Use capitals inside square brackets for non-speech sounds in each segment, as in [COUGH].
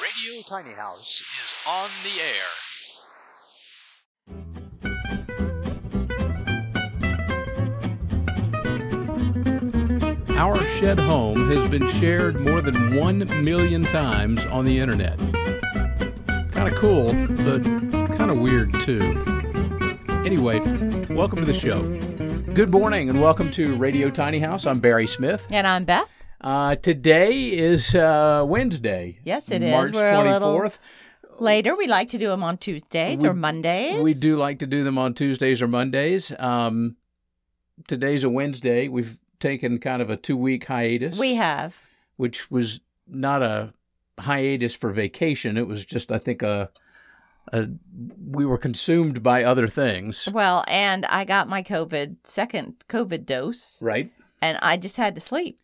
Radio Tiny House is on the air. Our shed home has been shared more than 1 million times on the internet. Kind of cool, but kind of weird too. Anyway, welcome to the show. Good morning and welcome to Radio Tiny House. I'm Barry Smith. And I'm Beth. Uh, today is uh, Wednesday. Yes, it is. March We're a little Later, we like to do them on Tuesdays We- or Mondays. We do like to do them on Tuesdays or Mondays. Um, today's a Wednesday. We've taken kind of a two week hiatus. We have. which was not a hiatus for vacation. It was just, I think, a, a we were consumed by other things. Well, and I got my COVID second COVID dose, Right. and I just had to sleep.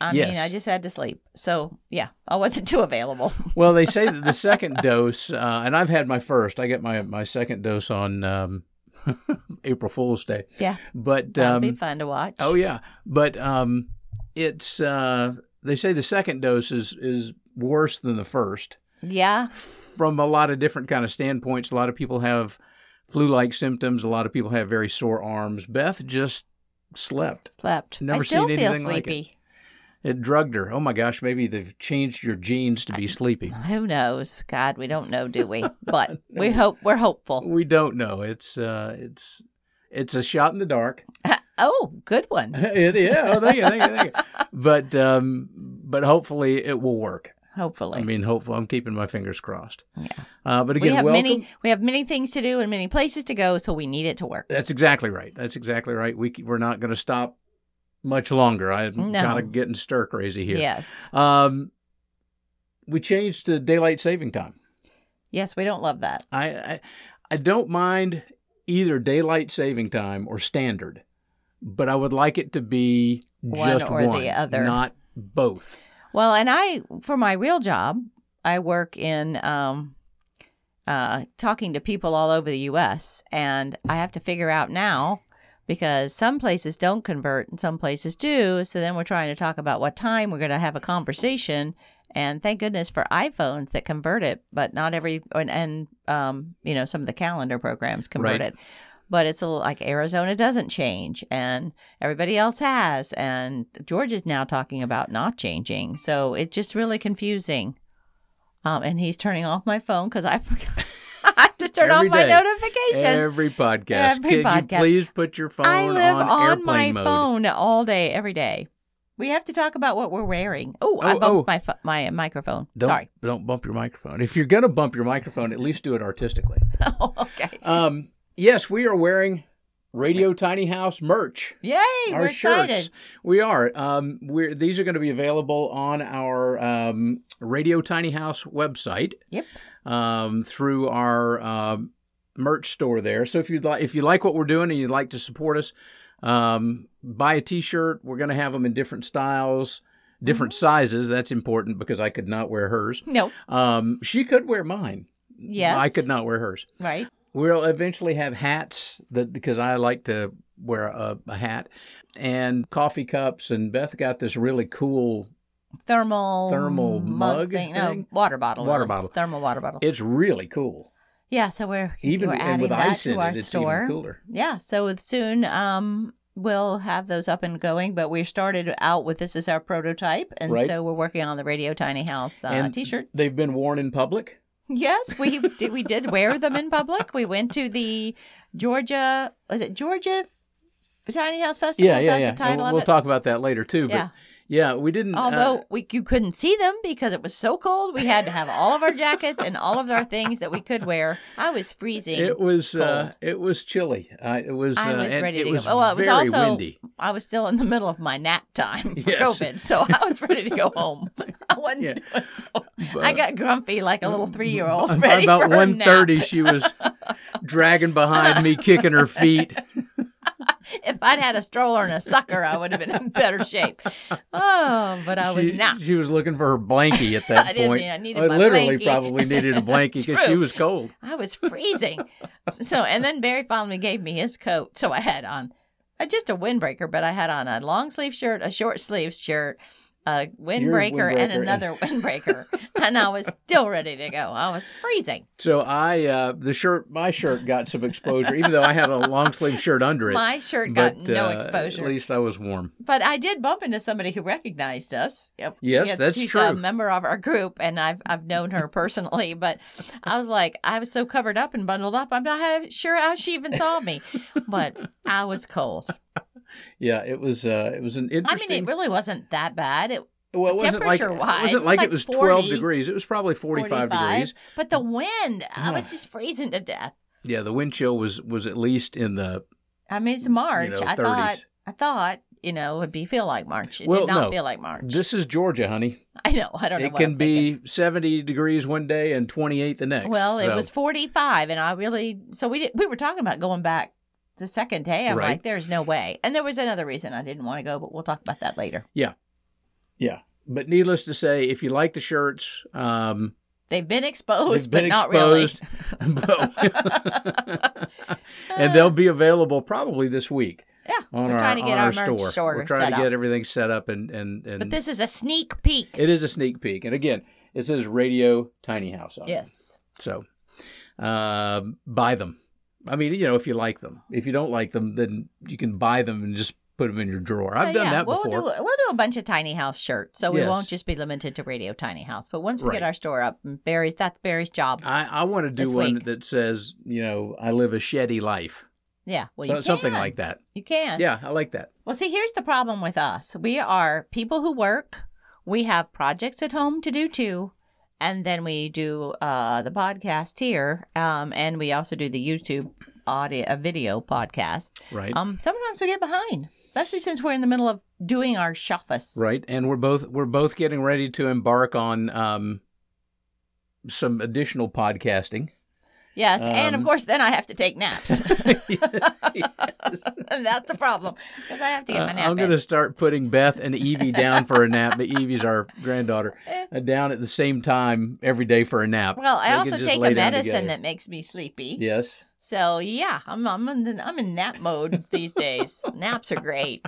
I Yes. mean, I just had to sleep. So yeah, I wasn't [LAUGHS] too available. [LAUGHS] Well, they say that the second dose, uh, and I've had my first. I get my my second dose on um, [LAUGHS] April Fool's Day. yeah, But that'll um, be fun to watch. oh yeah, but um, it's uh, they say the second dose is is worse than the first. yeah, from a lot of different kind of standpoints. A lot of people have flu-like symptoms. A lot of people have very sore arms. Beth just slept. slept. Never I still seen feel anything like it. It drugged her. Oh my gosh, maybe they've changed your genes to be sleepy. Who knows? God, we don't know, do we? [LAUGHS] But we hope we're hopeful. We don't know. It's uh, it's it's a shot in the dark. [LAUGHS] Oh, good one. [LAUGHS] it, yeah, oh, thank you, thank you, thank you. But um, but hopefully it will work. Hopefully. I mean, hopefully, I'm keeping my fingers crossed. Yeah. Uh, but again, we have welcome. many we have many things to do and many places to go, so we need it to work. That's exactly right. That's exactly right. We we're not going to stop much longer. I'm No. kind of getting stir crazy here. Yes. Um, we changed to daylight saving time. Yes, we don't love that. I, I I don't mind either daylight saving time or standard, but I would like it to be One just or the other. not both. Well, and I, for my real job, I work in um, uh, talking to people all over the U.S., and I have to figure out now because some places don't convert and some places do. So then we're trying to talk about what time we're going to have a conversation. And thank goodness for iPhones that convert it, but not every and, and um, you know some of the calendar programs convert Right. it. But it's a, little- like Arizona doesn't change, and everybody else has, and Georgia's now talking about not changing. So it's just really confusing. Um, and he's turning off my phone because I [LAUGHS] forgot I have to turn Every off my notifications. Every podcast. Every Can podcast. you please put your phone I live on, on, my mode? phone all day, every day. We have to talk about what we're wearing. Oh, I bumped oh. my my microphone. Don't, Sorry. don't bump your microphone. If you're going to bump your microphone, at least do it artistically. [LAUGHS] oh, okay. Um, yes, we are wearing Radio Tiny House merch. Yay! our we're excited. We are. Um, we're these are going to be available on our um, Radio Tiny House website. Yep. Um, through our um merch store there. So if you like, if you like what we're doing and you'd like to support us, um, buy a T-shirt. We're going to have them in different styles, different Mm-hmm. sizes. That's important because I could not wear hers. No. Um, she could wear mine. Yes. I could not wear hers. Right. We'll eventually have hats that because I like to wear a, a hat and coffee cups. And Beth got this really cool. Thermal Thermal mug thing. thing? No, water bottle. Water bottle. Thermal water bottle. It's really cool. yeah. So we're Even we're adding with that ice to in our it, store. cooler. Yeah, so soon um, we'll have those up and going. But we started out with this as our prototype, and Right. so we're working on the Radio Tiny House uh, t-shirts. They've been worn in public. yes, we [LAUGHS] did. We did wear them in public. We went to the Georgia. Was it Georgia Tiny House Festival? Yeah, Is yeah, that yeah. The title And we'll of it? talk about that later too. But yeah, we didn't. uh, Although we you couldn't see them because it was so cold, we had to have all of our jackets and all of our things that we could wear. I was freezing. it was uh, it was chilly. Uh, it was. I uh, was ready to go. Well, it was also windy. I was still in the middle of my nap time for Yes. COVID, so I was ready to go home. [LAUGHS] I wasn't Yeah. so. I got grumpy like a little three year old. About one thirty, she was dragging behind me, kicking her feet. [LAUGHS] If I'd had a stroller and a sucker, I would have been in better shape. Oh, but I was she, not. She was looking for her blankie at that [LAUGHS] I didn't point. I needed I literally blankie. probably needed a blankie because she was cold. I was freezing. so, and then Barry finally gave me his coat. So I had on uh, just a windbreaker, but I had on a long sleeve shirt, a short sleeve shirt, a windbreaker and another [LAUGHS] windbreaker, and I was still ready to go. I was freezing. So I uh, the shirt my shirt got some exposure, even though I had a long sleeve shirt under it. My shirt got no uh, exposure. At least I was warm. But I did bump into somebody who recognized us. Yep. Yes, that's she's true. a member of our group, and I've I've known her personally. But I was like, I was so covered up and bundled up. I'm not sure how she even saw me, but I was cold. Yeah, it was uh, it was an I mean, it really wasn't that bad. It well, it wasn't like it temperature-wise, wasn't it like it was like twelve 40, degrees. It was probably forty five 45, degrees. But the wind, I was just freezing to death. Yeah, the wind chill was was at least in the I mean, it's March. know, I thought, I thought, you know, it'd be feel like March. It Well, did not no. feel like March. This is Georgia, honey. I know. I don't know. It can I'm thinking. be 70 degrees one day and 28 the next. Well, it was 45, and I really so we did, we were talking about going back the second day. I'm Right. like, there's no way. And there was another reason I didn't want to go, but we'll talk about that later. Yeah. Yeah. But needless to say, if you like the shirts, um, They've been exposed, they've been [LAUGHS] but exposed. not But- and they'll be available probably this week yeah, on we're our, trying to get our, our merch store. store We're trying to up. get everything set up, and and, and but this is a sneak peek. it is a sneak peek. And again, it says Radio Tiny House on it. yes. So um, buy them. I mean, you know, if you like them. If you don't like them, then you can buy them and just put them in your drawer. I've Oh, done yeah. that we'll before. Do, we'll do a bunch of tiny house shirts, so we Yes. won't just be limited to Radio Tiny House. But once we Right. get our store up, and Barry's that's Barry's job. I, I want to do one week. that says, you know, I live a sheddy life. yeah, well, So- something like that. You can. Yeah, I like that. Well, see, here's the problem with us. We are people who work. We have projects at home to do too. And then we do uh, the podcast here. Um, and we also do the YouTube audio, uh, video podcast. Right. Um, sometimes we get behind, especially since we're in the middle of doing our shuffus. right. And we're both we're both getting ready to embark on um, some additional podcasting. Yes. and of Um, course, then I have to take naps. and [LAUGHS] [LAUGHS] that's the problem because I have to get my Uh, nap I'm going to start putting Beth and Evie down for a nap. But Evie's our granddaughter, [LAUGHS] Eh. uh, down at the same time every day for a nap. Well, I They also take a medicine that makes me sleepy. Yes. So yeah, I'm I'm in I'm in nap mode these days. Naps are great.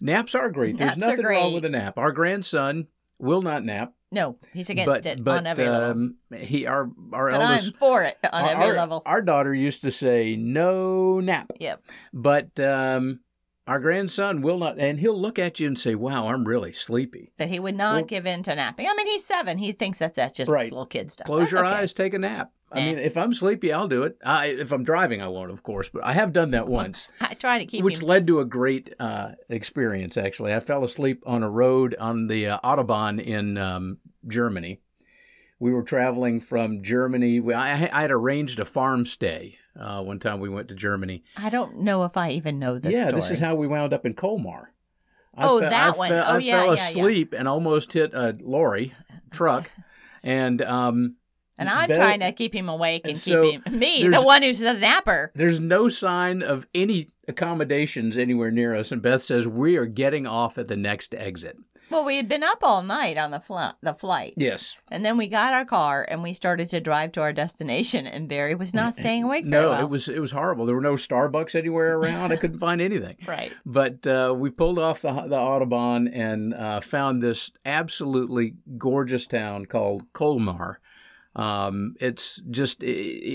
Naps are great. There's Naps nothing wrong with a nap. Our grandson will not nap, No, he's against but it but on every level. um, he our our But eldest I'm for it on our, every level. Our daughter used to say no nap, Yep. but um, our grandson will not, and he'll look at you and say, "Wow, I'm really sleepy." That he would not Well- give in to napping. I mean, he's seven. He thinks that that's just Right. little kid stuff. Close That's your okay. eyes, take a nap. I mean, if I'm sleepy, I'll do it. I, if I'm driving, I won't, of course, but I have done that once. [LAUGHS] I try to keep which him. led to a great uh, experience. Actually, I fell asleep on a road on the uh, autobahn in um, Germany. We were traveling from Germany. We, I, I had arranged a farm stay uh, one time. We went to Germany. I don't know if I even know this yeah, story. this is how we wound up in Colmar. I Oh, fe- that I one. fe- Oh, I yeah, fell yeah, yeah. asleep and almost hit a lorry truck, and um, and I'm trying to keep him awake and So, keep him [LAUGHS] me, the one who's the napper. There's no sign of any accommodations anywhere near us, and Beth says we are getting off at the next exit. Well, we had been up all night on the fl- the flight. Yes. And then we got our car and we started to drive to our destination, and Barry was not [CLEARS THROAT] staying awake. No, well. it was it was horrible. There were no Starbucks anywhere around. I couldn't [LAUGHS] find anything. right. But uh, we pulled off the the autobahn and uh, found this absolutely gorgeous town called Colmar. Um, it's just it,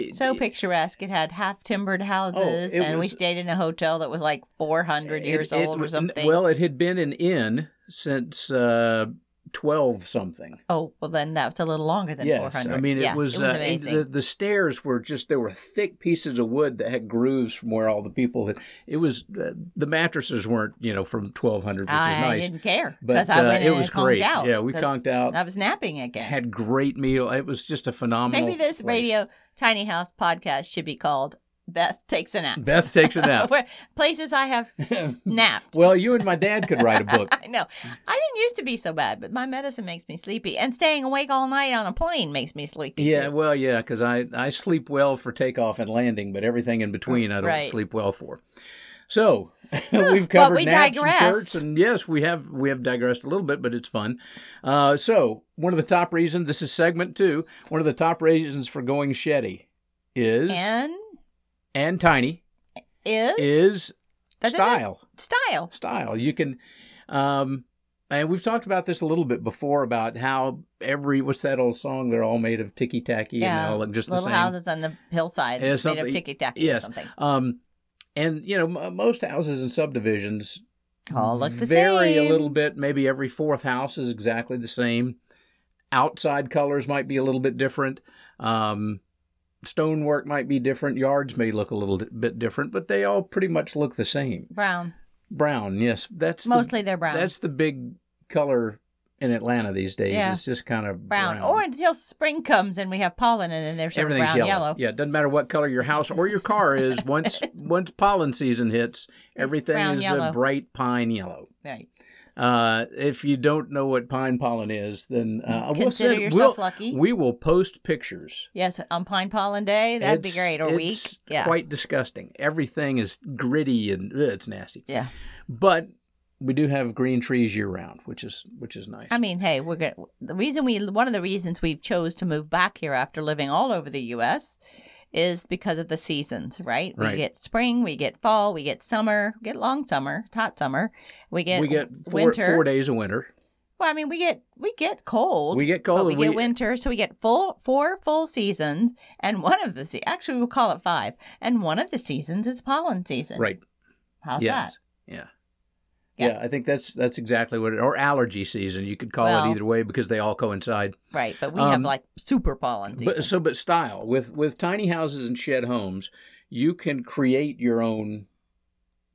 it- So picturesque. It had half timbered houses, Oh, and we stayed in a hotel that was like 400 years it- it old or something. Well, it had been an inn since uh, twelve something. oh, well, then that's a little longer than yes, 400. I mean Yes, it was, it was uh, amazing. the, the stairs were just there were thick pieces of wood that had grooves from where all the people had. It was uh, the mattresses weren't you know from twelve hundred, which I is nice. I didn't care But, I uh, went it was great. out. Yeah, we conked out. I was napping again. Had great meal. It was just a phenomenal. Maybe this place. radio tiny house podcast should be called Beth takes a nap. Beth takes a [LAUGHS] nap. Where places I have [LAUGHS] napped. well, you and my dad could write a book. [LAUGHS] I know. I didn't used to be so bad, but my medicine makes me sleepy, and staying awake all night on a plane makes me sleepy. Yeah, too. well, yeah, because I, I sleep well for takeoff and landing, but everything in between I don't Right. sleep well for. So we've covered we naps digress. and shirts, and yes, we have we have digressed a little bit, but it's fun. Uh, so one of the top reasons this is segment two. One of the top reasons for going shetty is and, and tiny is is Da-da-da. style. style. Style. You can. Um, and we've talked about this a little bit before about how every what's that old song? They're all made of ticky tacky and they all look just little the same. houses on the hillside Yeah, made of ticky tacky yes. or something. Um, and you know, m- most houses and subdivisions All look the same. vary same. a little bit. Maybe every fourth house is exactly the same. Outside colors might be a little bit different. Um, stonework might be different. Yards may look a little bit different, but they all pretty much look the same. brown. Brown, yes, that's the- Mostly they're brown. That's the big color in Atlanta these days. Yeah. It's just kind of brown. brown. Or until spring comes and we have pollen and then there's Everything's brown yellow. yellow. Yeah, it doesn't matter what color your house or your car is. Once [LAUGHS] once pollen season hits, everything brown is yellow. a bright pine yellow. Right. Uh, if you don't know what pine pollen is, then uh, we'll Consider send- yourself we'll- lucky. We will post pictures. Yes, on pine pollen day, that'd be great. Or week. Yeah. quite disgusting. Everything is gritty and ugh, it's nasty. yeah. But we do have green trees year round, which is which is nice. I mean, hey, we're to the reason we one of the reasons we chose to move back here after living all over the US is because of the seasons, right? We Right. get spring, we get fall, we get summer, we get long summer, hot summer. We get we get four, winter. four days of winter. Well, I mean, we get we get cold. We get cold we and get winter, so we get full four full seasons, and one of the se- actually we'll call it five, and one of the seasons is pollen season. Right. How's yes. Yeah. Yeah. Yeah, I think that's that's exactly what it or allergy season. You could call Well- it either way because they all coincide. Right, but we have Um, like super pollen season. But so but style with with tiny houses and shed homes, you can create your own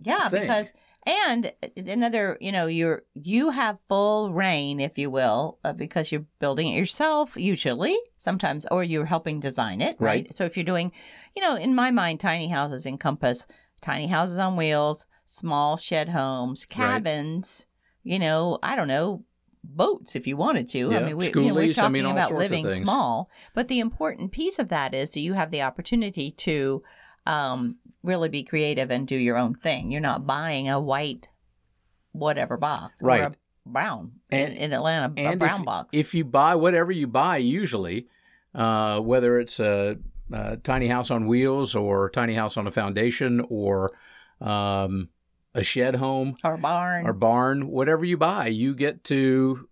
Yeah, thing. because and another, you know, you're you have full rein, if you will, uh, because you're building it yourself usually, sometimes, or you're helping design it, right? Right. So if you're doing, you know, in my mind, tiny houses encompass tiny houses on wheels, small shed homes, cabins, you know, I don't know. Boats, if you wanted to. I mean, we, you know, we're skoolies, I talking mean, about living small, but the important piece of that is that you have the opportunity to um, really be creative and do your own thing. You're not buying a white whatever box or Right. a brown And- in, in Atlanta, a brown if, box. If you buy whatever you buy, usually, uh, whether it's a, a tiny house on wheels or tiny house on a foundation or um, a shed home or barn, or barn, whatever you buy, you get to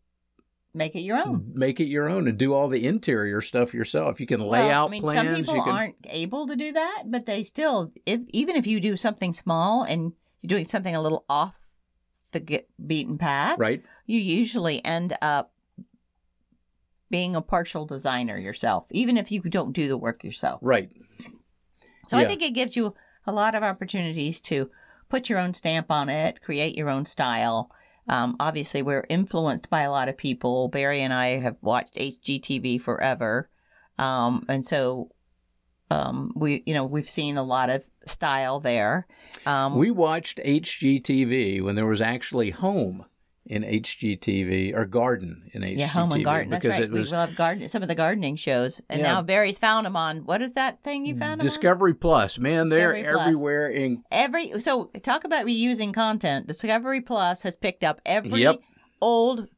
make it your own. make it your own and do all the interior stuff yourself. You can lay well, out I mean, plans. some people you can, aren't able to do that, but they still, if even if you do something small and you're doing something a little off the beaten path, right. you usually end up being a partial designer yourself, even if you don't do the work yourself. Right. So I think it gives you a lot of opportunities to put your own stamp on it, create your own style. Um, obviously, we're influenced by a lot of people. Barry and I have watched HGTV forever, um, and so um, we, you know, we've seen a lot of style there. Um, We watched HGTV when there was actually home in HGTV or garden in HGTV. yeah, home and garden. That's right. it was we love garden. Some of the gardening shows, and Yeah. now Barry's found them on what is that thing you found? Discovery Plus. Man, Discovery they're Plus. everywhere in every so talk about reusing content discovery plus has picked up every Yep. old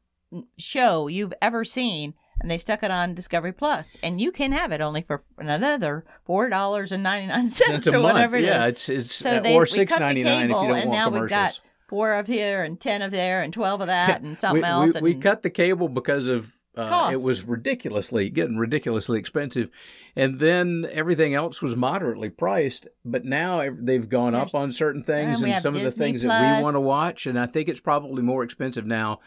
show you've ever seen and they've stuck it on discovery plus and you can have it only for another four dollars and 99 cents It's a or month. whatever it is. yeah, it's it's so uh, they or six cut the if cable you don't and want now commercials. we've got four of here and ten of there and 12 of that and something we, else We, and we cut the cable because of uh, it was ridiculously getting ridiculously expensive, and then everything else was moderately priced. But now they've gone There's- up on certain things and we and have some of the Disney things that we want to watch, and I think it's probably more expensive now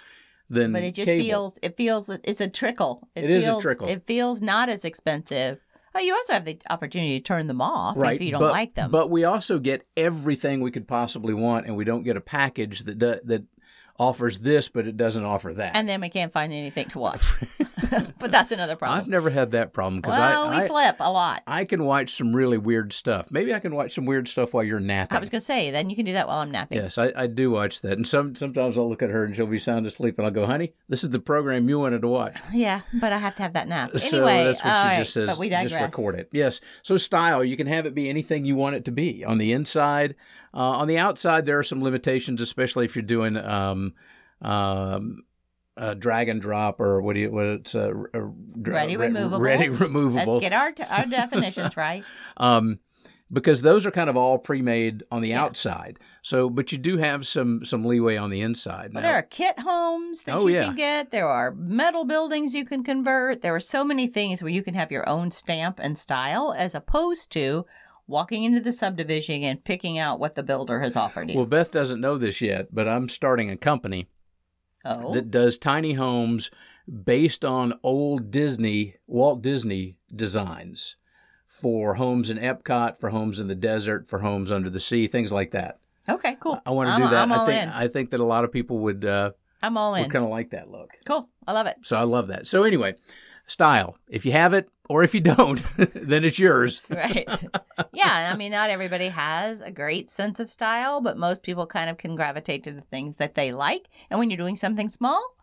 than but it just cable. feels it feels it's a trickle It is a feels, trickle. it feels not as expensive oh you also have the opportunity to turn them off right. if you don't but, like them But we also get everything we could possibly want, and we don't get a package that do, that offers this, but it doesn't offer that. and then we can't find anything to watch. [LAUGHS] but that's another problem. I've never had that problem because well, I, we I flip a lot. I can watch some really weird stuff. Maybe I can watch some weird stuff while you're napping. I was going to say, then you can do that while I'm napping. Yes, I, I do watch that, and some sometimes I'll look at her and she'll be sound asleep, and I'll go, "Honey, this is the program you wanted to watch." Yeah, but I have to have that nap. [LAUGHS] so Anyway, that's what all she right, just says. but we just digress. record it. Yes. So style, you can have it be anything you want it to be. On the inside, uh, on the outside, there are some limitations, especially if you're doing um, um, a drag and drop or what do you what it's uh, uh, dra- Ready re- removable. Ready removable. Let's get our, our definitions right. [LAUGHS] Um, because those are kind of all pre-made on the Yeah. outside. So, but you do have some some leeway on the inside. Well, Now- there are kit homes that Oh, you yeah. can get. There are metal buildings you can convert. There are so many things where you can have your own stamp and style as opposed to walking into the subdivision and picking out what the builder has offered you. well, Beth doesn't know this yet, but I'm starting a company oh, that does tiny homes based on old Disney, Walt Disney designs for homes in Epcot, for homes in the desert, for homes under the sea, things like that. okay, cool. I want to do that. I'm all I think in. I think that a lot of people would uh, I'm all in. kind of like that look. Cool. I love it. So I love that. So anyway, style. If you have it or if you don't, [LAUGHS] then it's yours. [LAUGHS] Right. yeah. I mean, not everybody has a great sense of style, but most people kind of can gravitate to the things that they like. And when you're doing something small,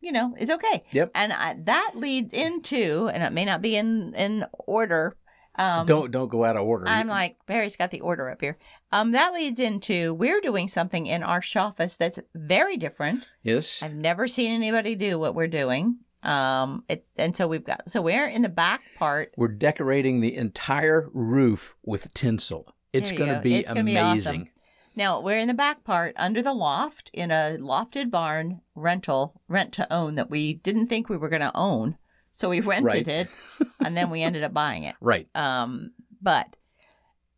you know, it's okay. Yep. And I, that leads into, and it may not be in in order. Um, don't don't go out of order. I'm like Barry's got the order up here. Um, that leads into we're doing something in our office that's very different. yes. I've never seen anybody do what we're doing. Um, it's and so we've got so we're in the back part We're decorating the entire roof with tinsel. It's going to be gonna be awesome. amazing. Now we're in the back part under the loft in a lofted barn rental rent to own that we didn't think we were going to own, so we rented Right. it, [LAUGHS] and then we ended up buying it. Right. Um, but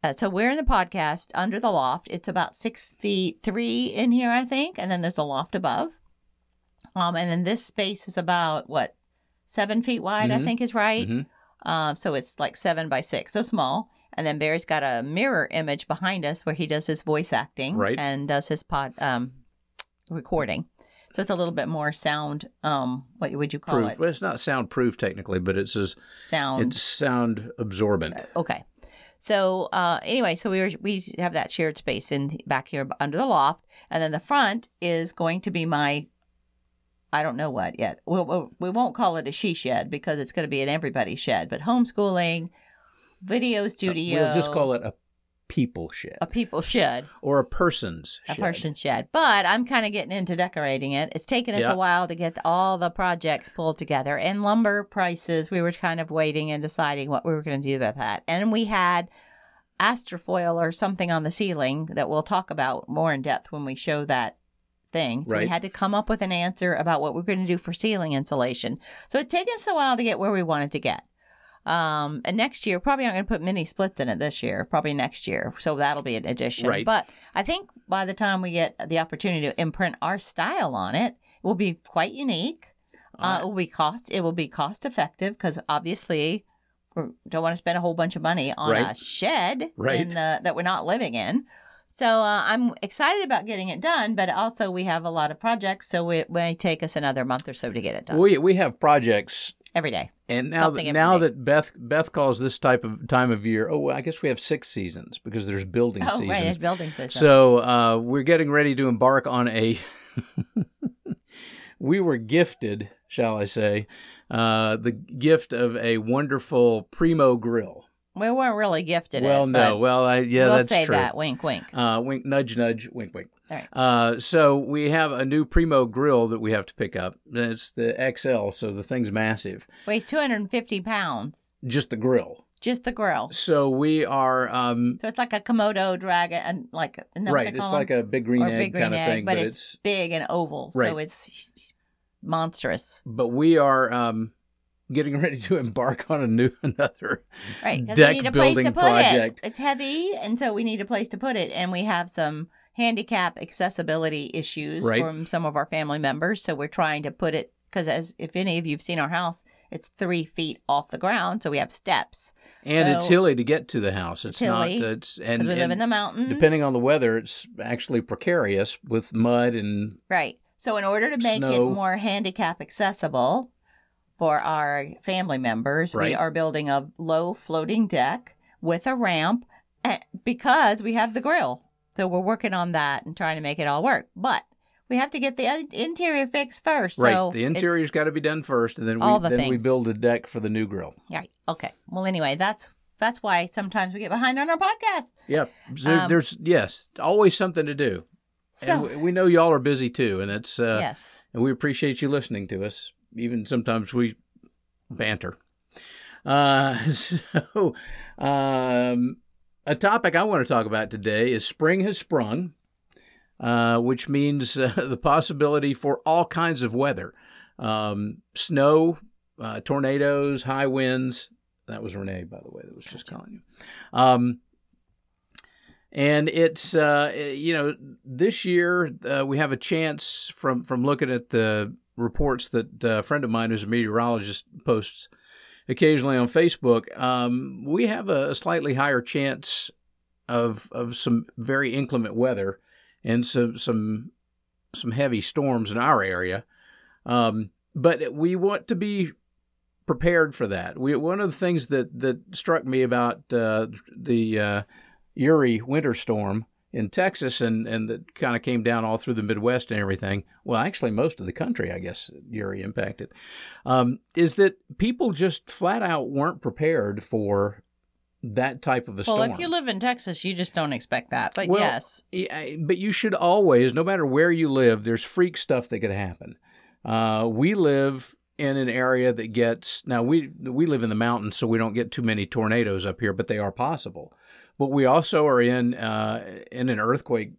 uh, so we're in the podcast under the loft. It's about six feet three in here, I think, and then there's a loft above. Um, and then this space is about what seven feet wide, I Mhm. think is right. Mhm. Um, so it's like seven by six, so small. And then Barry's got a mirror image behind us where he does his voice acting Right. and does his pod um, recording. So it's a little bit more sound. Um, what would you call Proof. it? Well, it's not soundproof technically, but it's as Sound. it's sound absorbent. Okay. So uh, anyway, so we were, we have that shared space in back here under the loft, and then the front is going to be my. I don't know what yet. We'll, we won't call it a she shed because it's going to be an everybody shed, but homeschooling, video uh, studio. We'll just call it a people shed a people shed, or a person's a shed. person shed. But I'm kind of getting into decorating it. It's taken us Yeah. a while to get all the projects pulled together and lumber prices. We were kind of waiting and deciding what we were going to do about that. And we had astrofoil or something on the ceiling that we'll talk about more in depth when we show that thing. So we had to come up with an answer about what we're going to do for ceiling insulation. So it's taken us a while to get where we wanted to get. Um, and next year, probably I'm going to put mini splits in it this year, probably next year. So that'll be an addition. Right. But I think by the time we get the opportunity to imprint our style on it, it will be quite unique. Uh, it will be cost. It will be cost effective because obviously we don't want to spend a whole bunch of money on a shed Right. in the, that we're not living in. So uh, I'm excited about getting it done, but also we have a lot of projects, so it may take us another month or so to get it done We we have projects every day. And now, Something that, now day. that Beth Beth calls this type of time of year, oh, I guess we have six seasons because there's building Oh, seasons. right, there's building system. So uh, we're getting ready to embark on a. [LAUGHS] we were gifted, shall I say, uh, the gift of a wonderful Primo grill. We weren't really gifted well, it. no, well, I, yeah, we'll that's say true. that. Wink, wink. Uh, wink, nudge, nudge, wink, wink. All right. Uh, so we have a new Primo grill that we have to pick up. It's the XL, so the thing's massive. Weighs 250 pounds. Just the grill. Just the grill. So we are um, So it's like a Komodo dragon, and like right. It's like a big green or egg big green kind of thing, but, but it's, big and oval, so it's monstrous, but we are um, getting ready to embark on a new [LAUGHS] another right? Deck we need a place to building put project. it. It's heavy, and so we need a place to put it, and we have some handicap accessibility issues Right. from some of our family members. So we're trying to put it because, as if any of you've seen our house, it's three feet off the ground, so we have steps and it's hilly to get to the house. It's not. hilly, It's because and, we live in the mountains. depending on the weather, it's actually precarious with mud and Right. So, in order to make Snow. it more handicap accessible for our family members, we are building a low floating deck with a ramp eh, because we have the grill. So, we're working on that and trying to make it all work. But we have to get the interior fixed first. right. So the interior's got to be done first, and then we the then we build a deck for the new grill. Right. Okay. Well, anyway, that's that's why sometimes we get behind on our podcast. Yep. So Um, there's yes, always something to do. So, and we, we know y'all are busy too, and it's uh, yes. and we appreciate you listening to us. Even sometimes we banter. Uh, [LAUGHS] so, um, a topic I want to talk about today is spring has sprung, uh, which means [LAUGHS] uh, the possibility for all kinds of weather um, snow, uh, tornadoes, high winds. That was Renee, by the way, that was just calling you. Um, and it's uh, you know this year uh, we have a chance from from looking at the reports that uh, a friend of mine who's a meteorologist posts occasionally on Facebook. Um, we have a, slightly higher chance of of some very inclement weather and some some some heavy storms in our area. Um, but we want to be prepared for that. We one of the things that that struck me about uh, the uh, Uri winter storm in Texas and, and that kind of came down all through the Midwest and everything. Well, actually, most of the country, I guess, Uri impacted, um, is that people just flat out weren't prepared for that type of a well, storm. Well, if you live in Texas, you just don't expect that. But well, yes. But you should always, no matter where you live, there's freak stuff that could happen. Uh, we live in an area that gets now we we live in the mountains, so we don't get too many tornadoes up here, but they are possible. But we also are in uh, in an earthquake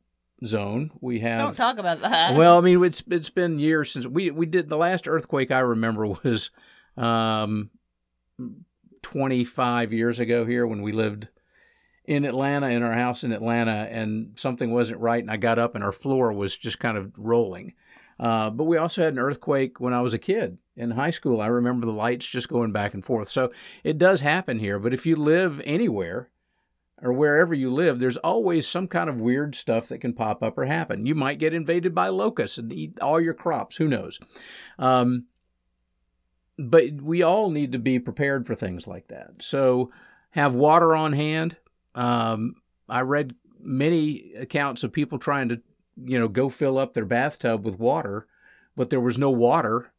zone. We have don't talk about that. Well, I mean, it's it's been years since we we did the last earthquake I remember [LAUGHS] was um, 25 years ago here when we lived in Atlanta in our house in Atlanta, and something wasn't right, and I got up and our floor was just kind of rolling. Uh, but we also had an earthquake when I was a kid in high school. I remember the lights just going back and forth. So it does happen here. But if you live anywhere or wherever you live, there's always some kind of weird stuff that can pop up or happen. You might get invaded by locusts and eat all your crops. Who knows? Um, but we all need to be prepared for things like that. So have water on hand. Um, I read many accounts of people trying to you know, go fill up their bathtub with water, but there was no water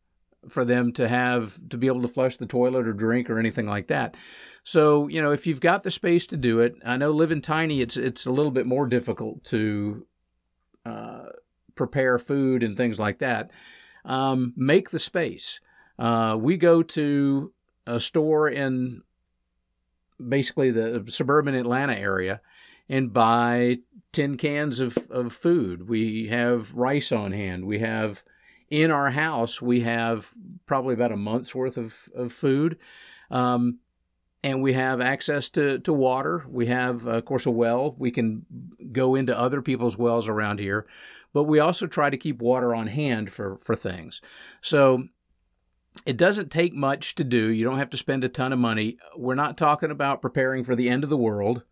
for them to have to be able to flush the toilet or drink or anything like that. So, you know, if you've got the space to do it, I know living tiny, it's it's a little bit more difficult to uh, prepare food and things like that. Um, make the space. Uh, we go to a store in basically the suburban Atlanta area and buy tin cans of, of food. We have rice on hand. We have in our house, we have probably about a month's worth of, of food. Um, and we have access to, to water. We have, uh, of course, a well. We can go into other people's wells around here, but we also try to keep water on hand for, for things. So it doesn't take much to do. You don't have to spend a ton of money. We're not talking about preparing for the end of the world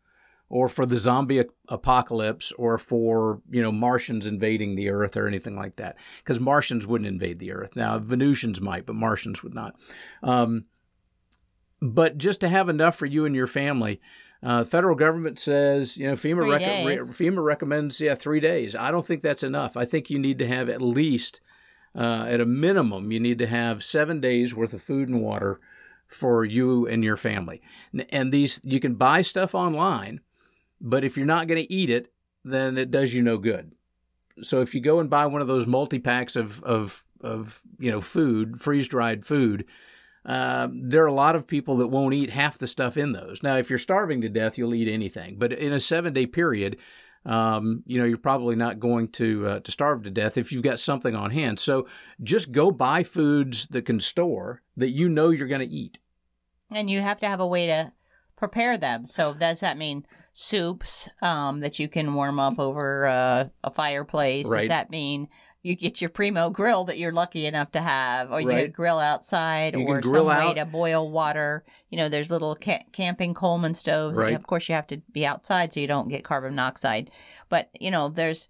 or for the zombie apocalypse or for you know Martians invading the Earth or anything like that. Because Martians wouldn't invade the Earth. Now Venusians might, but Martians would not. Um, but just to have enough for you and your family. Uh, federal government says, you know, FEMA, rec- re- FEMA recommends, yeah, three days. I don't think that's enough. I think you need to have at least, uh, at a minimum, you need to have seven days worth of food and water for you and your family. And these, you can buy stuff online, but if you're not going to eat it, then it does you no good. So if you go and buy one of those multi packs of, of, of you know food, freeze dried food, uh, there are a lot of people that won't eat half the stuff in those. Now, if you're starving to death, you'll eat anything. But in a seven day period, um, you know you're probably not going to uh, to starve to death if you've got something on hand. So just go buy foods that can store that you know you're going to eat. And you have to have a way to prepare them. So does that mean soups um, that you can warm up over uh, a fireplace? Right. Does that mean you get your primo grill that you're lucky enough to have, or right. you grill outside, you or some out. way to boil water? You know, there's little ca- camping Coleman stoves. Right. Of course, you have to be outside so you don't get carbon monoxide. But you know, there's,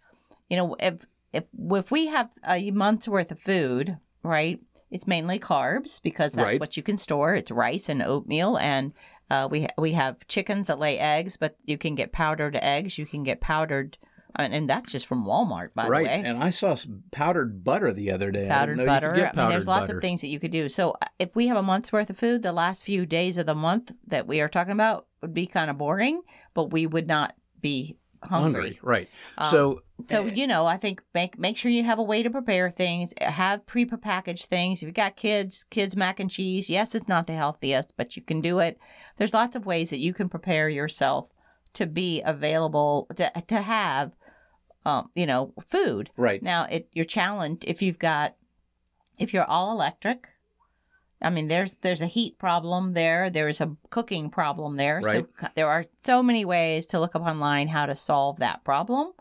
you know, if if if we have a month's worth of food, right? It's mainly carbs because that's right. what you can store. It's rice and oatmeal and uh, we we have chickens that lay eggs, but you can get powdered eggs. You can get powdered, and that's just from Walmart, by right. the way. Right. And I saw powdered butter the other day. Powdered butter. Powdered I mean, there's lots butter. of things that you could do. So uh, if we have a month's worth of food, the last few days of the month that we are talking about would be kind of boring, but we would not be hungry. hungry right. Um, so so you know, I think make make sure you have a way to prepare things. Have pre-packaged things. If you got kids, kids mac and cheese. Yes, it's not the healthiest, but you can do it. There's lots of ways that you can prepare yourself to be available to to have, um, you know, food. Right. Now, it you're challenged if you've got if you're all electric. I mean, there's there's a heat problem there. There's a cooking problem there. Right. So there are so many ways to look up online how to solve that problem.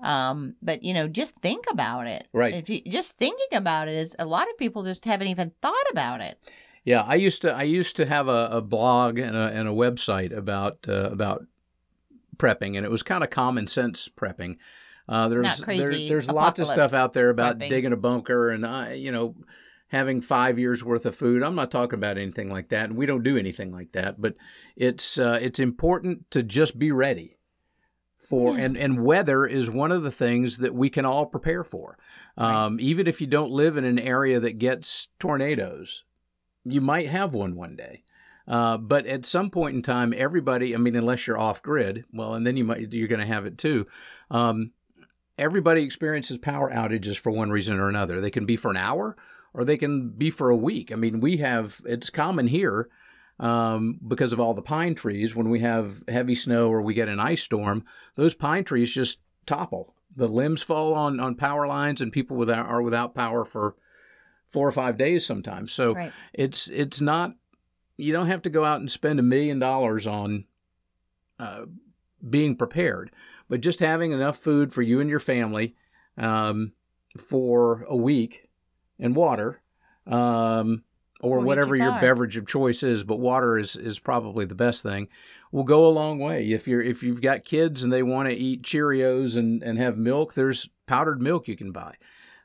Um, but you know, just think about it. Right. If you just thinking about it is a lot of people just haven't even thought about it. Yeah, I used to I used to have a, a blog and a, and a website about uh, about prepping, and it was kind of common sense prepping. Uh, there's there- there's lots of stuff out there about prepping. digging a bunker and uh, you know having five years worth of food. I'm not talking about anything like that, and we don't do anything like that. But it's uh, it's important to just be ready for and and weather is one of the things that we can all prepare for. Um, Even if you don't live in an area that gets tornadoes, you might have one one day. Uh, but at some point in time, everybody, I mean, unless you're off grid, well, and then you might, you're going to have it too. Um, everybody experiences power outages for one reason or another. They can be for an hour or they can be for a week. I mean, we have, it's common here um, because of all the pine trees. When we have heavy snow or we get an ice storm, those pine trees just topple. The limbs fall on, on power lines and people without, are without power for four or five days sometimes. So Right. it's it's not you don't have to go out and spend a million dollars on uh, being prepared, but just having enough food for you and your family um, for a week and water. Um, or whatever your your beverage of choice is, but water is, is probably the best thing. Will go a long way. If you're if you've got kids and they want to eat Cheerios and, and have milk, there's powdered milk you can buy.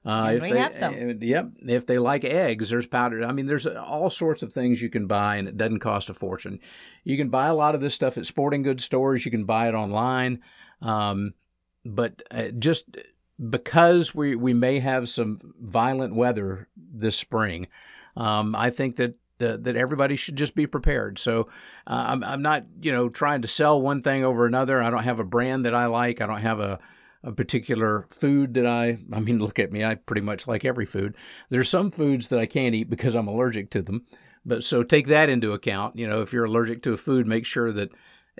Uh, And if we they, have some. Yep. If they like eggs, there's powdered. I mean, there's all sorts of things you can buy, and it doesn't cost a fortune. You can buy a lot of this stuff at sporting goods stores. You can buy it online. Um, but uh, just because we, we may have some violent weather this spring, um, I think that uh, that everybody should just be prepared. So uh, I'm, I'm not, you know, trying to sell one thing over another. I don't have a brand that I like. I don't have a, a particular food that I, I mean, look at me. I pretty much like every food. There's some foods that I can't eat because I'm allergic to them. But so take that into account. You know, if you're allergic to a food, make sure that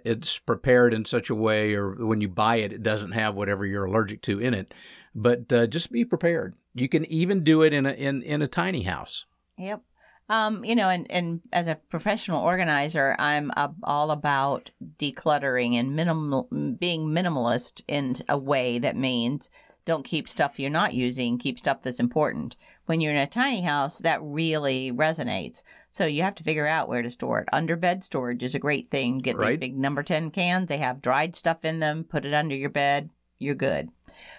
it's prepared in such a way, or when you buy it, it doesn't have whatever you're allergic to in it. But uh, just be prepared. You can even do it in a in, in a tiny house. Yep. Um, you know, and, and as a professional organizer, I'm uh, all about decluttering and minimal being minimalist in a way that means don't keep stuff you're not using, keep stuff that's important. When you're in a tiny house, that really resonates. So you have to figure out where to store it. Under bed storage is a great thing. Get these Right. big number 10 cans, they have dried stuff in them, put it under your bed, you're good.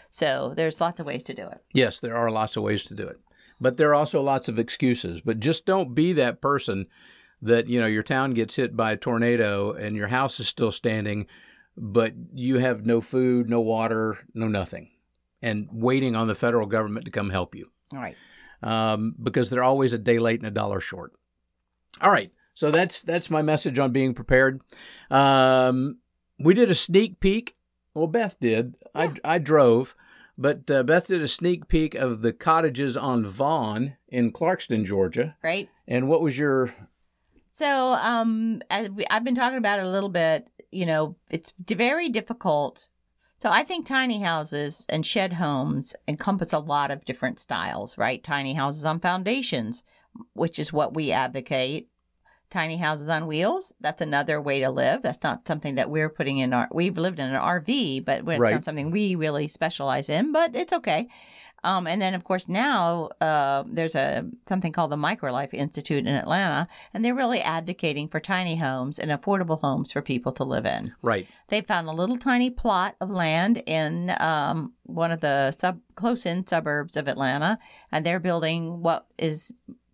So there's lots of ways to do it. Yes, there are lots of ways to do it, but there are also lots of excuses. But just don't be that person that you know your town gets hit by a tornado and your house is still standing, but you have no food, no water, no nothing, and waiting on the federal government to come help you All right. um, because they're always a day late and a dollar short. All right, so that's that's my message on being prepared. Um, we did a sneak peek. Well, Beth did. I I drove, but uh, Beth did a sneak peek of the cottages on Vaughan in Clarkston, Georgia. Right. And what was your So, um, as we, I've been talking about it a little bit. You know, it's very difficult. So, I think tiny houses and shed homes encompass a lot of different styles, right? Tiny houses on foundations, which is what we advocate. Tiny houses on wheels, that's another way to live. That's not something that we're putting in our, we've lived in an RV, but it's Right. not something we really specialize in, but it's okay. Um, and then, of course, now uh, there's a something called the Microlife Institute in Atlanta, and they're really advocating for tiny homes and affordable homes for people to live in. right? They found a little tiny plot of land in um, one of the sub close-in suburbs of Atlanta, and they're building what is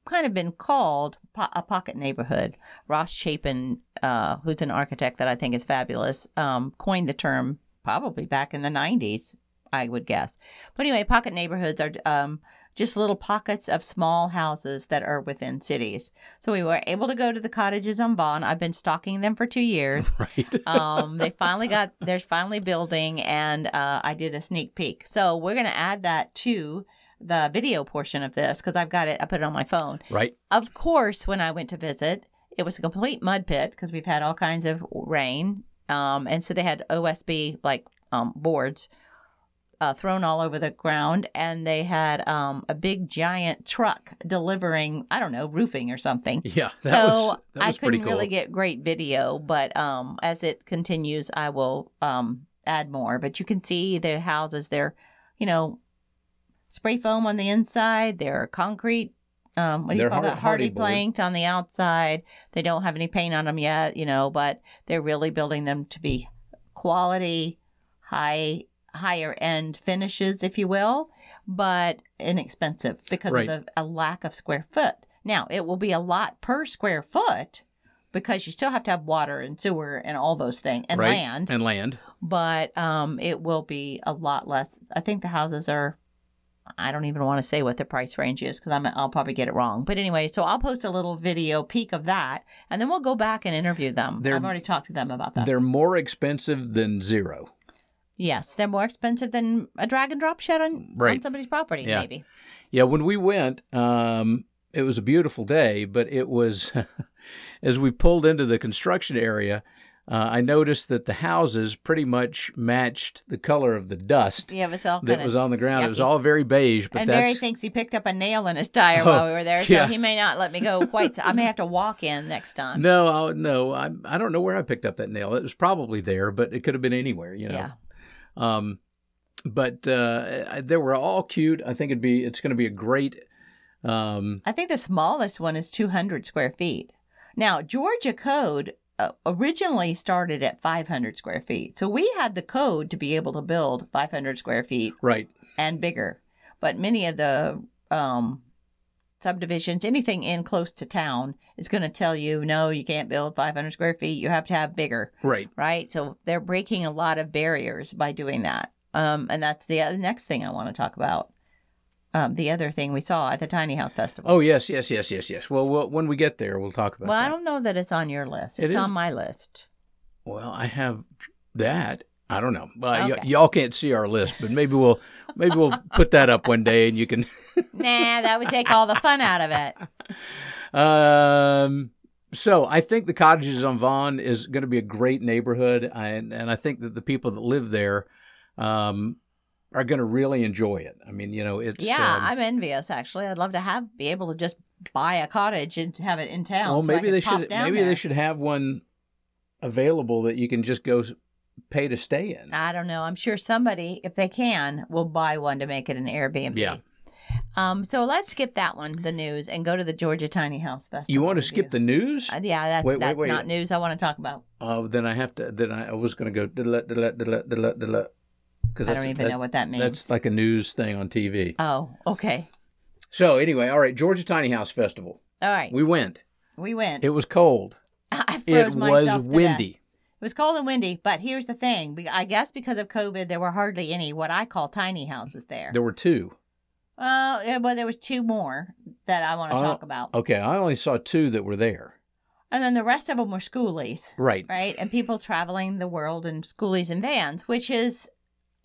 kind of been called po- a pocket neighborhood. Ross Chapin, uh, who's an architect that I think is fabulous, um, coined the term probably back in the 90s, I would guess. But anyway, pocket neighborhoods are um, just little pockets of small houses that are within cities. So we were able to go to the cottages on Vaughan. I've been stalking them for two years [LAUGHS] Right. [LAUGHS] um, they finally got they're finally building and uh, i did a sneak peek so we're going to add that to the video portion of this because i've got it i put it on my phone right. of course when i went to visit it was a complete mud pit because we've had all kinds of rain Um, and so they had OSB like um, boards uh, thrown all over the ground, and they had um, a big giant truck delivering, I don't know, roofing or something. Yeah, that so was that I was pretty couldn't cool. really get great video, but um, as it continues, I will um, add more. But you can see the houses; they're, you know, spray foam on the inside. They're concrete. Um, what do you They're call har- that? Hardy hardy planked on the outside. They don't have any paint on them yet, you know, but they're really building them to be quality, high, higher end finishes, if you will, but inexpensive because Right. of the a lack of square foot. Now it will be a lot per square foot because you still have to have water and sewer and all those things and right? land, and land. but um, it will be a lot less. I think the houses are. I don't even want to say what the price range is because I'll probably get it wrong. But anyway, so I'll post a little video peek of that, and then we'll go back and interview them. They're- I've already talked to them about that. They're more expensive than zero. Yes, they're more expensive than a drag and drop shed on, on somebody's property, Yeah. maybe. Yeah, when we went, um, it was a beautiful day, but it was [LAUGHS] as we pulled into the construction area. Uh, I noticed that the houses pretty much matched the color of the dust Yeah, it was all that was on the ground. It was all very beige, but And that's Barry thinks he picked up a nail in his tire Oh, [LAUGHS] while we were there, so he may not let me go quite. So I may have to walk in next time. no, I, no. I I don't know where I picked up that nail. It was probably there, but it could have been anywhere. You know. Yeah. Um, but uh, they were all cute. I think it'd be it's going to be a great. Um, I think the smallest one is 200 square feet. Now, Georgia code originally started at 500 square feet. So we had the code to be able to build 500 square feet right. and bigger. But many of the um, subdivisions, anything in close to town, is going to tell you, no, you can't build 500 square feet. You have to have bigger, Right. right? So they're breaking a lot of barriers by doing that. Um, and that's the next thing I want to talk about. Um, the other thing we saw at the Tiny House Festival. Oh yes, yes, yes, yes, yes. Well, well when we get there, we'll talk about Well, I don't know that it's on your list. It It's is. on my list. Well, I have that. I don't know. Well, y- y'all can't see our list, but maybe we'll maybe we'll put that up one day, and you can. [LAUGHS] nah, that would take all the fun out of it. um, so I think the cottages on Vaughan is going to be a great neighborhood, and and I think that the people that live there, um, are going to really enjoy it. I mean, you know, it's Yeah, um, I'm envious. Actually, I'd love to have be able to just buy a cottage and have it in town. well, so maybe they should maybe there. they should have one available that you can just go pay to stay in. I don't know. I'm sure somebody, if they can, will buy one to make it an Airbnb. Yeah. Um. So let's skip that one, the news, and go to the Georgia Tiny House Festival. You want to skip the news? Uh, yeah, that, Wait, wait, that's wait. not news I want to talk about. Oh, then I have to. Then I, I was going to go because I don't even know what that means. That's like a news thing on TV. oh, okay. So anyway, all right, Georgia Tiny House Festival. All right. We went. We went. It was cold. [LAUGHS] I It froze was myself death. windy. It was cold and windy, but here's the thing. I guess because of COVID, there were hardly any what I call tiny houses there. There were two. Well, yeah, well, there was two more that I want to Oh, talk about, Okay, I only saw two that were there. and then the rest of them were skoolies, Right. right? And people traveling the world in skoolies and vans, which is,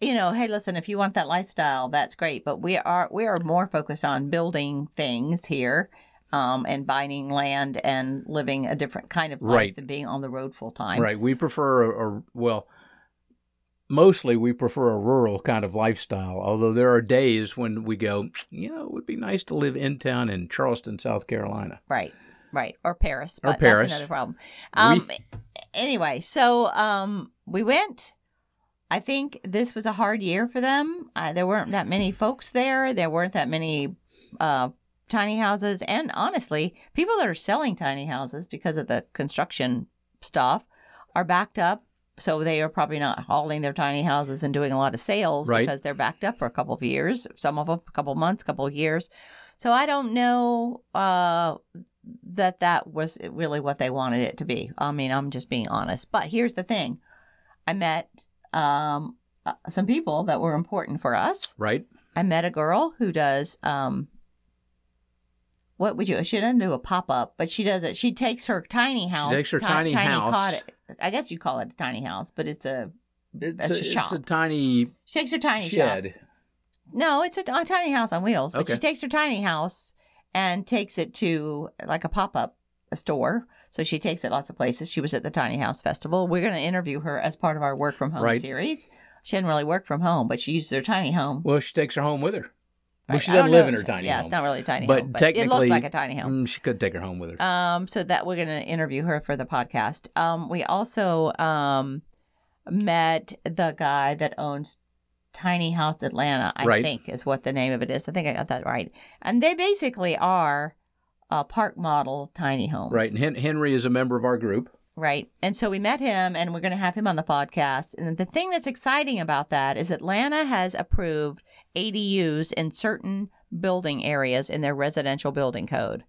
you know, hey, listen, if you want that lifestyle, that's great. But we are we are more focused on building things here. Um, and buying land and living a different kind of life Right. than being on the road full time. Right. We prefer a, a well. Mostly, we prefer a rural kind of lifestyle. Although there are days when we go, you know, it would be nice to live in town in Charleston, South Carolina. Right, right, or Paris. Or Paris. That's another problem. Um, anyway, so um, we went. I think this was a hard year for them. Uh, there weren't that many folks there. There weren't that many uh, tiny houses, and honestly, people that are selling tiny houses because of the construction stuff are backed up. So they are probably not hauling their tiny houses and doing a lot of sales Right. because they're backed up for a couple of years. Some of them a couple of months, couple of years. So I don't know uh, that that was really what they wanted it to be. I mean, I'm just being honest. But here's the thing: I met um, uh, some people that were important for us. Right. I met a girl who does um, what would you? She doesn't do a pop up, but she does it. She takes her tiny house. takes her ti- tiny house. cottage- I guess you call it a tiny house, but it's a. It's a, a it's a tiny She takes her tiny shed. shop. No, it's a, a tiny house on wheels. But Okay. she takes her tiny house and takes it to like a pop up store. So she takes it lots of places. She was at the Tiny House Festival. We're going to interview her as part of our Work from Home Right. series. She didn't really work from home, but she used her tiny home. Well, she takes her home with her. Well, she doesn't live in her tiny yeah, home. Yeah, it's not really a tiny but home, but technically, it looks like a tiny home. mm, she could take her home with her. Um, so that we're going to interview her for the podcast. Um, we also um met the guy that owns Tiny House Atlanta. I Right. think is what the name of it is. I think I got that right. And they basically are uh, park model tiny homes, right. And Hen- Henry is a member of our group. Right. And so we met him and we're going to have him on the podcast. And the thing that's exciting about that is Atlanta has approved ADUs in certain building areas in their residential building code.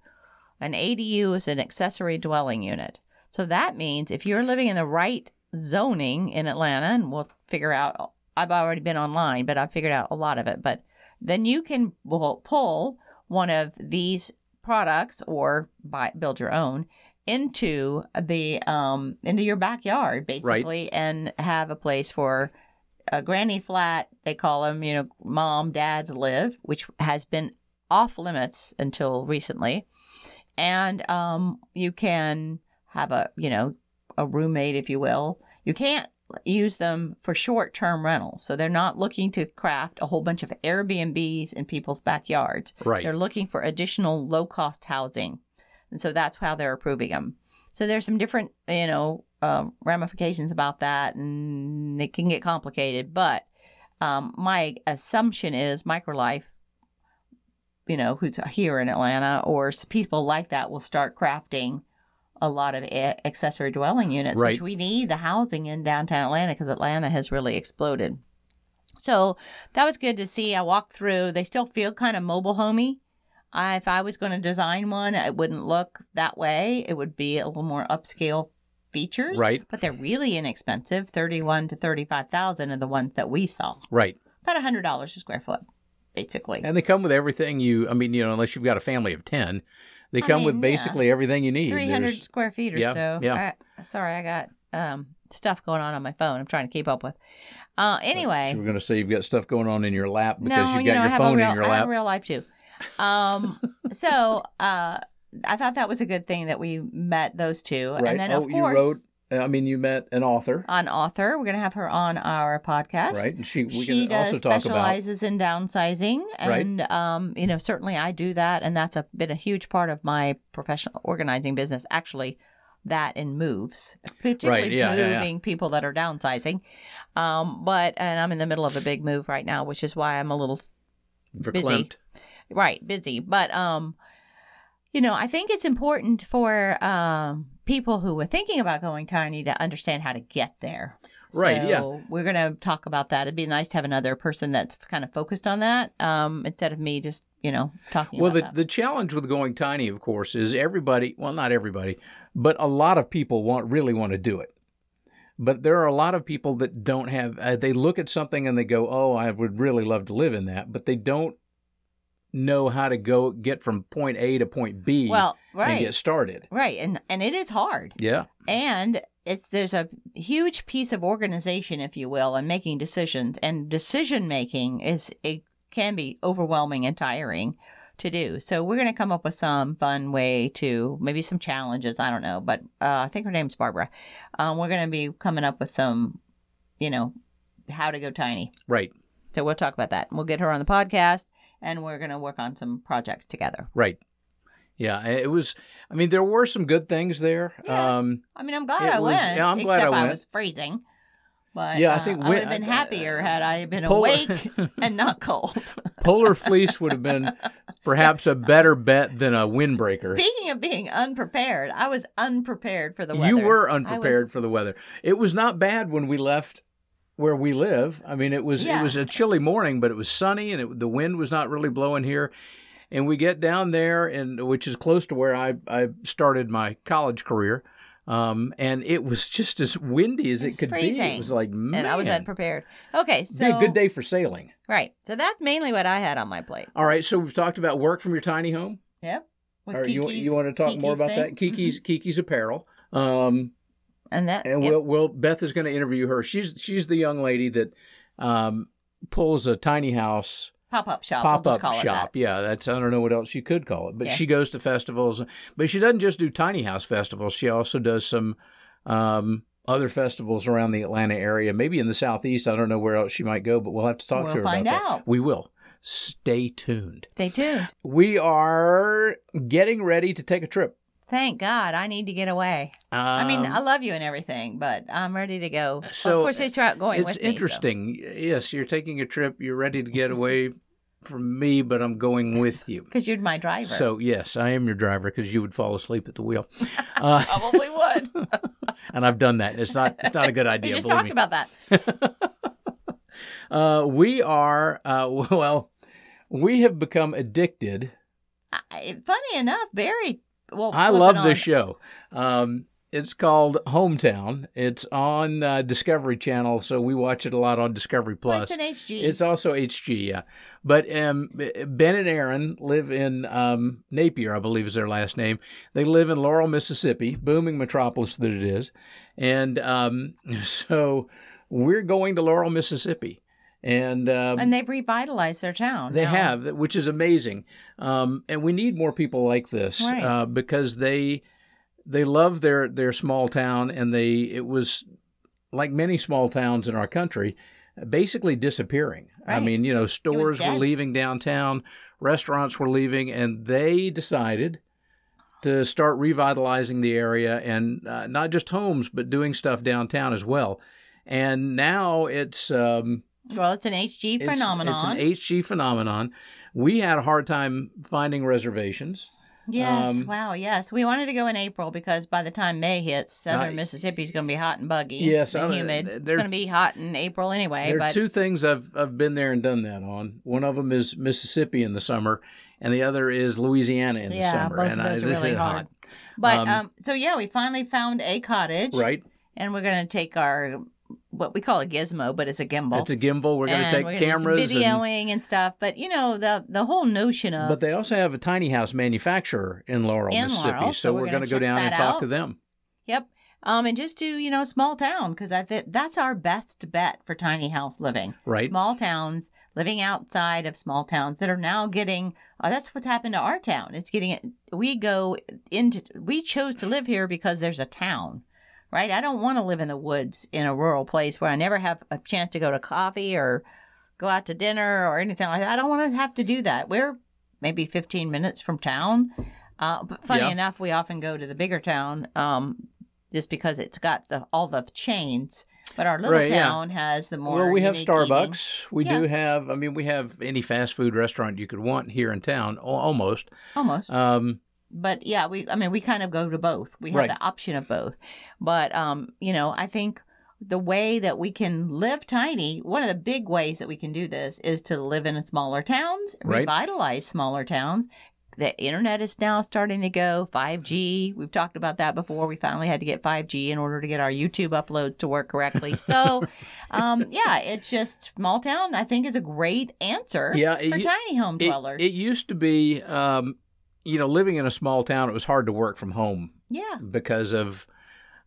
An ADU is an accessory dwelling unit. So that means if you're living in the right zoning in Atlanta, and we'll figure out, I've already been online, but I've figured out a lot of it, but then you can pull one of these products or buy, build your own into the um into your backyard basically and have a place for a granny flat they call them you know mom dad live which has been off limits until recently. And um you can have a you know a roommate if you will. You can't use them for short-term rentals so they're not looking to craft a whole bunch of airbnbs in people's backyards Right. they're looking for additional low-cost housing and so that's how they're approving them. So there's some different, you know, uh, ramifications about that, and it can get complicated. But um, my assumption is Microlife, you know, who's here in Atlanta, or people like that will start crafting a lot of a- accessory dwelling units, Right. which we need the housing in downtown Atlanta because Atlanta has really exploded. So that was good to see. I walked through. They still feel kind of mobile homey. I, if I was going to design one, it wouldn't look that way. It would be a little more upscale features, Right. But they're really inexpensive. Thirty-one to thirty-five thousand are the ones that we saw. Right. About a hundred dollars a square foot, basically. And they come with everything you, I mean, you know, unless you've got a family of 10, they I come with mean, yeah. basically everything you need. Three hundred There's- square feet or Yeah, so. yeah. I, sorry, I got um, stuff going on on my phone. I'm trying to keep up with. Uh, anyway, So we're going to say you've got stuff going on in your lap because no, you've you got know, your have phone real, in your I have lap. real life too. Um, [LAUGHS] so uh, I thought that was a good thing that we met those two, Right. and then oh, of you course wrote, I mean, you met an author, on author, we're gonna have her on our podcast. right? And she, we she can does also talk about, specializes in downsizing, Right. and um, you know, certainly I do that, and that's a been a huge part of my professional organizing business. Actually, that and moves, particularly yeah, yeah, yeah. moving people that are downsizing. Um, but and I'm in the middle of a big move right now, which is why I'm a little verklempt. right busy but um you know i think it's important for um people who were thinking about going tiny to understand how to get there Right, So yeah. we're going to talk about that it'd be nice to have another person that's kind of focused on that um instead of me just you know talking Well, the, that. the challenge with going tiny, of course, is everybody, well, not everybody, but a lot of people want really want to do it. But there are a lot of people that don't have, uh, they look at something and they go, oh, I would really love to live in that, but they don't know how to go get from point A to point B well and right. get started. right and and it is hard. Yeah. and it's there's a huge piece of organization if you will and making decisions and decision making is it can be overwhelming and tiring to do. So we're going to come up with some fun way to maybe some challenges i don't know but uh, i think her name's barbara. Um, we're going to be coming up with some you know how to go tiny. Right. so we'll talk about that. We'll get her on the podcast and we're going to work on some projects together Right. Yeah. It was, I mean, there were some good things there. Yeah. Um, I mean, I'm glad I was- went. yeah, I'm glad except I went. was freezing. But Yeah, I uh, think I would have been uh, happier had I been Polar- awake [LAUGHS] and not cold. [LAUGHS] Polar Fleece would have been perhaps a better bet than a windbreaker. Speaking of being unprepared, I was unprepared for the weather. You were unprepared was- for the weather. It was not bad when we left where we live. I mean, it was Yeah. it was a chilly morning, but it was sunny and it, the wind was not really blowing here. And we get down there, and which is close to where I I started my college career. Um, and it was just as windy as It it, could be. It was like man, and I was unprepared. Okay, so Be a good day for sailing. Right. So that's mainly what I had on my plate. All right, so we've talked about work from your tiny home. Yep. With Or you Kiki's- you want to talk more about thing. that? Kiki's Kiki's apparel. Um, And that and we'll, we'll Beth is going to interview her. She's she's the young lady that um, pulls a tiny house Pop up shop. pop up it shop. that. Yeah, that's I don't know what else you could call it. But Yeah. she goes to festivals, but she doesn't just do tiny house festivals. She also does some um, other festivals around the Atlanta area, maybe in the southeast. I don't know where else she might go, but we'll have to talk We'll to her find about that. out. We will. Stay tuned. Stay tuned. We are getting ready to take a trip. Thank God, I need to get away. I mean, Um, I love you and everything, but I'm ready to go. Well, so, of course, they start going it's with me. so- interesting. Yes, you're taking a trip. You're ready to get away from me, but I'm going with you. Because you're my driver. So yes, I am your driver because you would fall asleep at the wheel, [LAUGHS] uh, Probably would. [LAUGHS] and I've done that. It's not. It's not a good [LAUGHS] idea. we just talked me. about that. Uh, we are. Uh, well, we have become addicted. I, funny enough, Barry. Well, I love this show. Um, it's called Hometown. It's on uh, Discovery Channel, so we watch it a lot on Discovery Plus. it's an HG. It's also HG, yeah. But um, Ben and Erin live in um, Napier, I believe is their last name. They live in Laurel, Mississippi, booming metropolis that it is. And um, [LAUGHS] so we're going to Laurel, Mississippi. And, um, and they've revitalized their town. they now. have, which is amazing. Um, and we need more people like this Right. uh, because they they love their their small town, and they it was like many small towns in our country, basically disappearing. I mean, you know, stores were leaving downtown, restaurants were leaving, and they decided to start revitalizing the area and uh, not just homes, but doing stuff downtown as well. And now it's um, Well, it's an HG it's- phenomenon. It's an HG phenomenon. We had a hard time finding reservations. yes. um, wow. Yes. We wanted to go in April because by the time May hits, southern I- Mississippi is going to be hot and buggy. Yes, I and humid. It's going to be hot in April anyway. there are but two things I've I've been there and done that on. One of them is Mississippi in the summer, and the other is Louisiana in the yeah, summer. both and of I- those are this really is hard. hot, But Um, um, so yeah, we finally found a cottage, right? And we're going to take our what we call a gizmo, but it's a gimbal. It's a gimbal. We're going to take we're gonna do some cameras. and, videoing and, stuff. But you know the the whole notion of but they also have a tiny house manufacturer in Laurel, In Mississippi. Laurel, so, so we're we're gonna go down and talk out. to them. Yep. Um, and just do you know small town because I that's our best bet for tiny house living. Right. Small towns living outside of small towns that are now getting. Oh, that's what's happened to our town. It's getting. We go into. We chose to live here because there's a town, right? I don't want to live in the woods in a rural place where I never have a chance to go to coffee or go out to dinner or anything like that. I don't want to have to do that. We're maybe 15 minutes from town. Uh, but funny Yeah. enough, we often go to the bigger town um, just because it's got the all the chains. But our little Right, yeah. town has the more. well, we have unique eating. Starbucks. We Yeah. do have. I mean, we have any fast food restaurant you could want here in town, almost. almost. Um, but yeah, we. I mean, we kind of go to both. We have Right. the option of both. But um, you know, I think the way that we can live tiny, one of the big ways that we can do this is to live in smaller towns, Right. revitalize smaller towns. The internet is now starting to go 5G. We've talked about that before. We finally had to get 5G in order to get our YouTube uploads to work correctly. [LAUGHS] So, um, yeah, it's just small town. I think is a great answer Yeah, for it- tiny home it, dwellers. it used to be, um, you know, living in a small town, it was hard to work from home yeah, because of,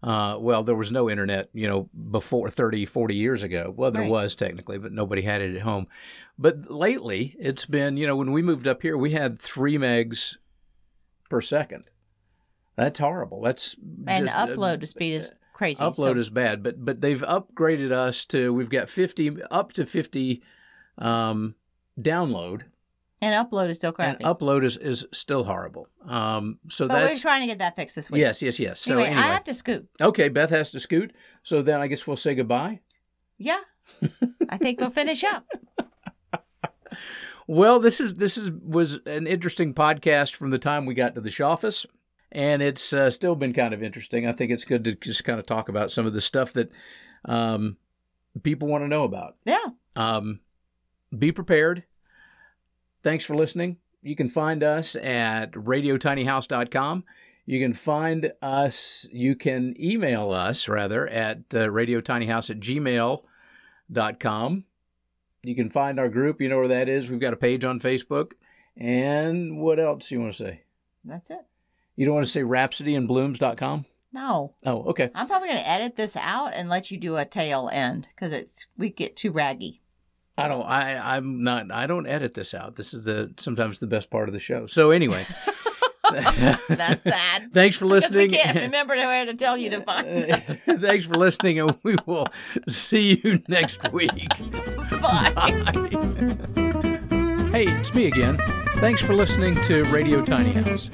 uh, well, there was no internet, you know, before 30, 40 years ago. Well, there Right. was technically, but nobody had it at home. But lately, it's been, you know, when we moved up here, we had three megs per second. That's horrible. That's and just, uh, upload to speed is crazy. upload So- is bad, but but they've upgraded us to we've got fifty up to fifty um, download, and upload is still crappy. and upload is, is still horrible. Um, so but we're trying to get that fixed this week. yes, yes, yes. So anyway, anyway, I have to scoot. okay, Beth has to scoot. So then I guess we'll say goodbye. Yeah, [LAUGHS] I think we'll finish up. Well, this is this is was an interesting podcast from the time we got to the office, and it's uh, still been kind of interesting. I think it's good to just kind of talk about some of the stuff that um, people want to know about. Yeah, Um, be prepared. Thanks for listening. You can find us at radiotinyhouse.com. You can find us, you can email us rather at uh, radiotinyhouse at gmail.com. You can find our group. You know where that is. We've got a page on Facebook. And what else you want to say? that's it. You don't want to say rhapsodyandblooms.com? No, Oh, okay. I'm probably going to edit this out and let you do a tail end because it's we get too raggy. I don't. I. I'm not. I don't edit this out. This is the sometimes the best part of the show. So anyway, [LAUGHS] That's that. [LAUGHS] thanks for Because we listening. can't [LAUGHS] remember where to tell you to find thanks for listening, and we will see you next week. Bye. Hey, it's me again. Thanks for listening to Radio Tiny House.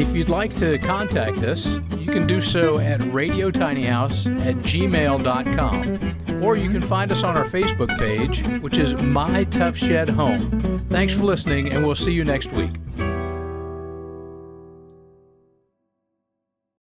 If you'd like to contact us, you can do so at radiotinyhouse at gmail.com. Or you can find us on our Facebook page, which is My Tough Shed Home. Thanks for listening, and we'll see you next week.